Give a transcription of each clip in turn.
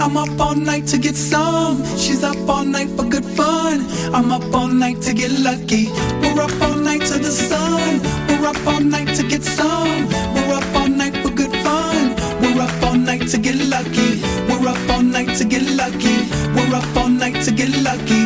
I'm up all night to get some. She's up all night for good fun. I'm up all night to get lucky. We're up all night to the sun. We're up all night to get some. We're up all night for good fun. We're up all night to get lucky. We're up all night to get lucky. We're up all night to get lucky.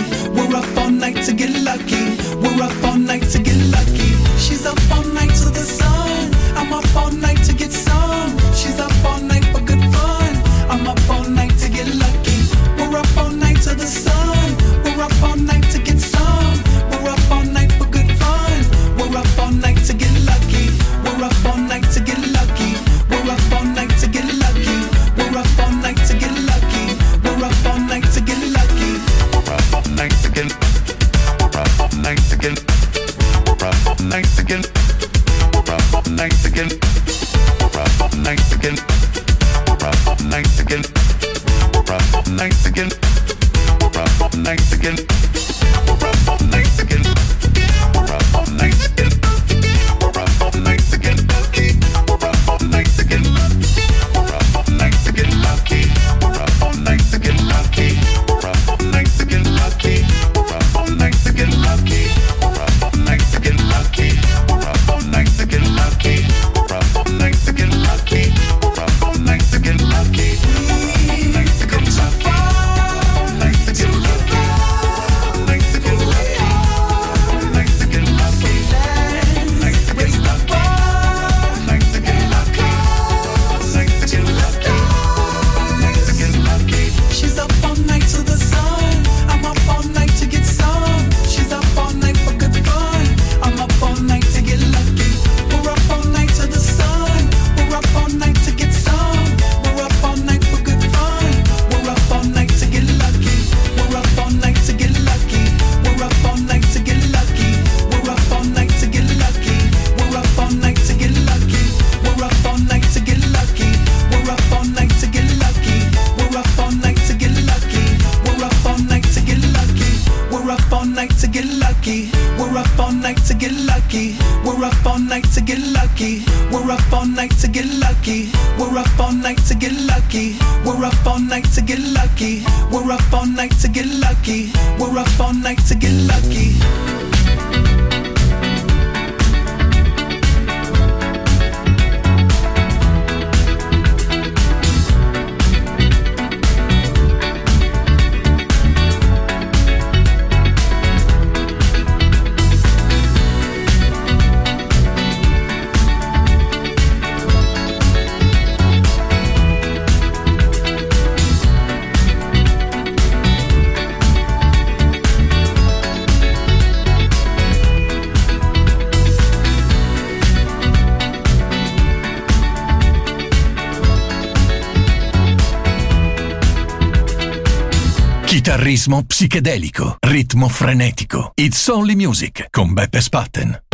ritmo psichedelico, ritmo frenetico. It's Only Music con Beppe Spatten.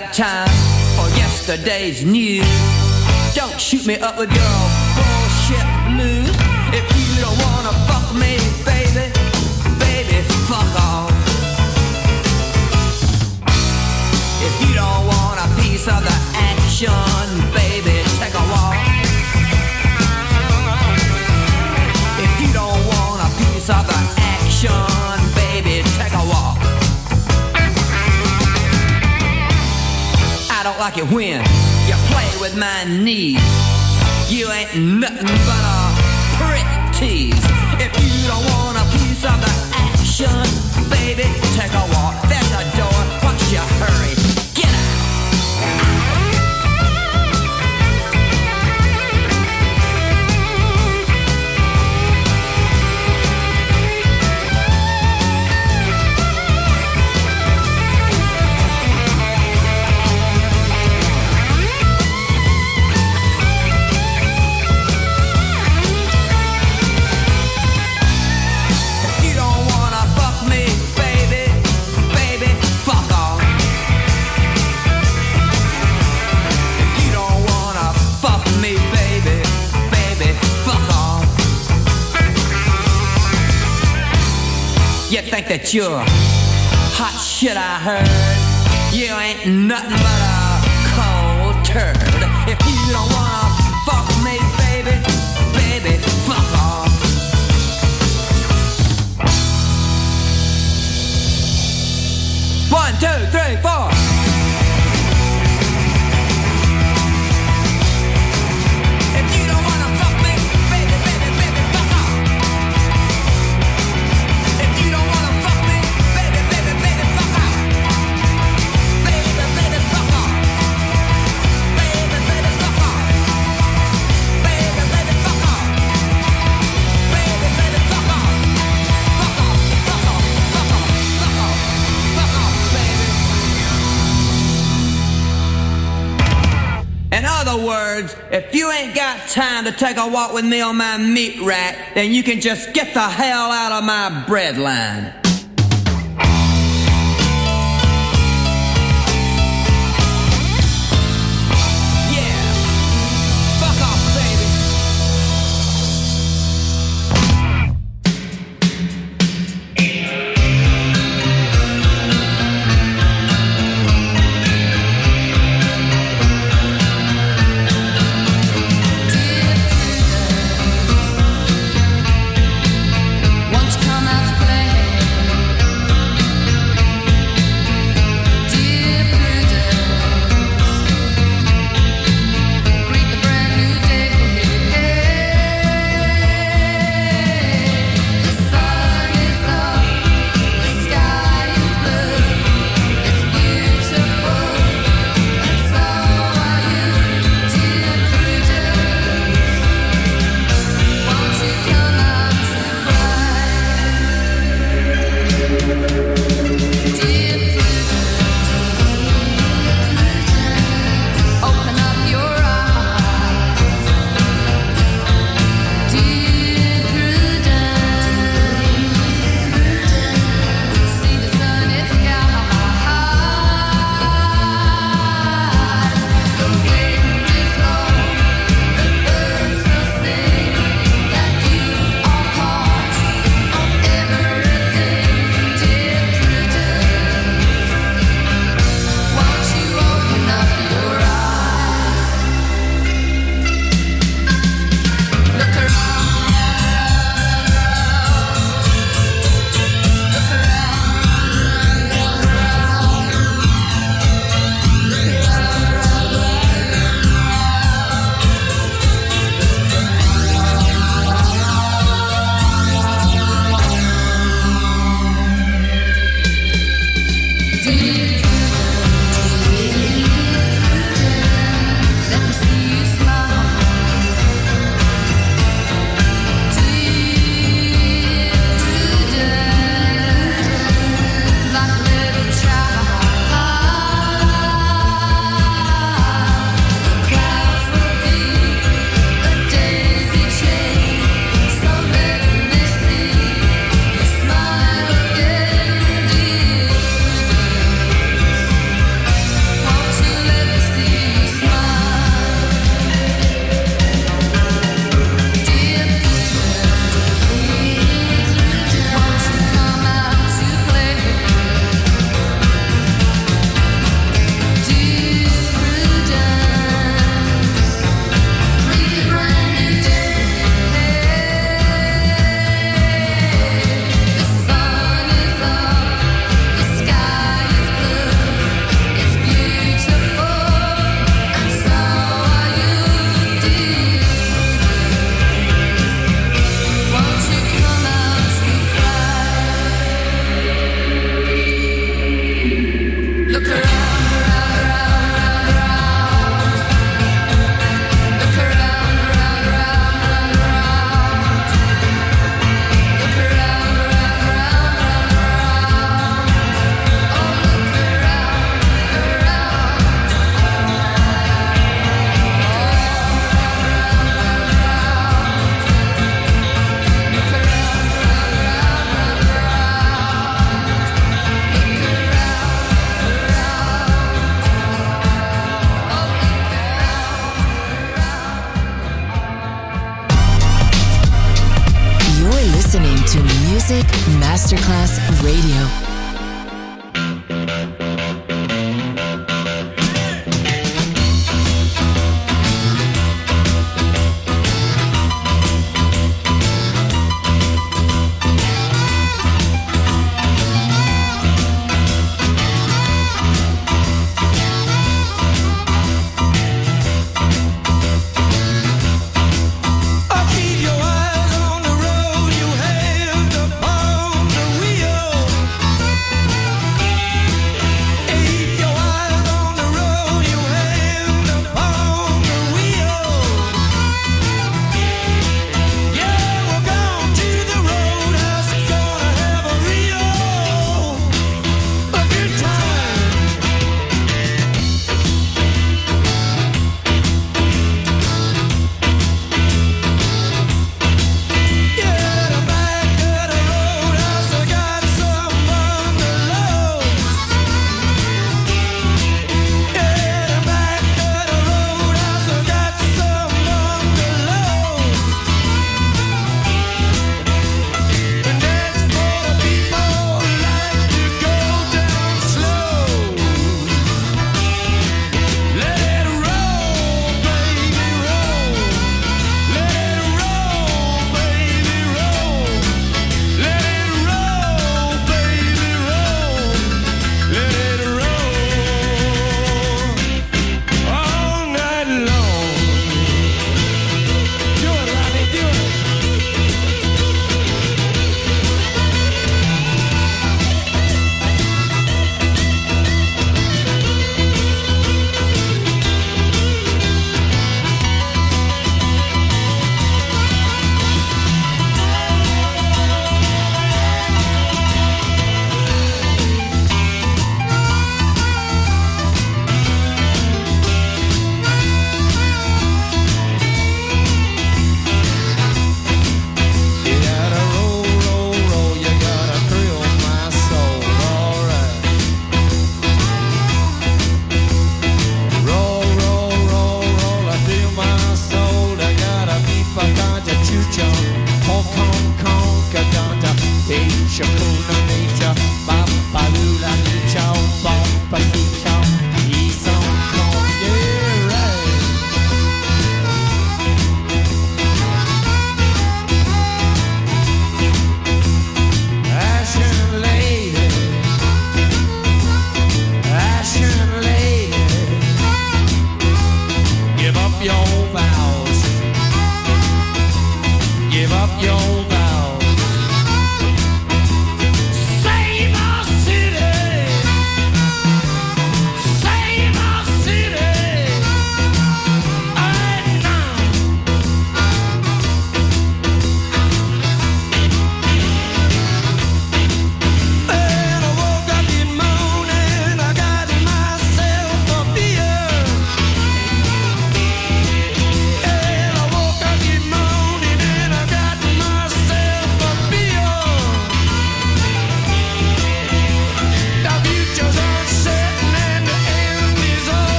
Got time for yesterday's news. Don't shoot me up with your don't like it when you play with my knees. You ain't nothing but a prick tease. If you don't want a piece of the action, baby, take a walk. There's a door. What's your hurry? That you're hot shit, I heard. You ain't nothing but a cold turd. If you don't wanna fuck me, baby, baby, fuck off. One, two, three, four. If you ain't got time to take a walk with me on my meat rack, then you can just get the hell out of my bread line.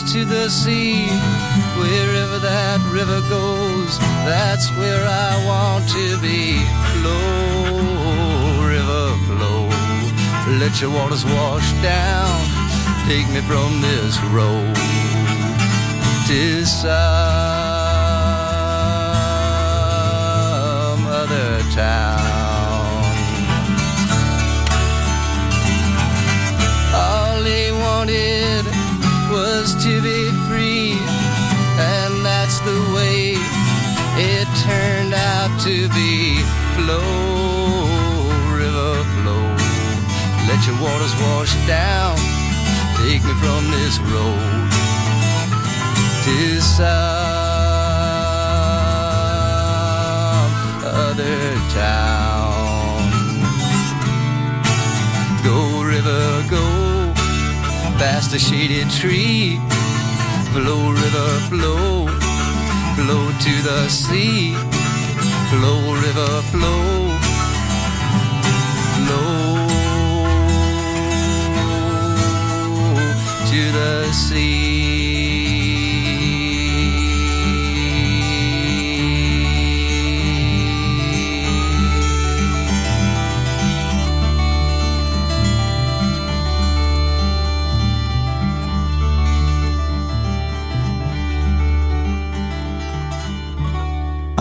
goes to the sea. Wherever that river goes, that's where I want to be. Flow, river, flow. Let your waters wash down. Take me from this road to some other town. To be free, and that's the way it turned out to be. Flow, river, flow. Let your waters wash down. Take me from this road to some other town. Go, river, go past the shaded tree. Flow, river, flow, flow to the sea. Flow, river, flow, flow to the sea.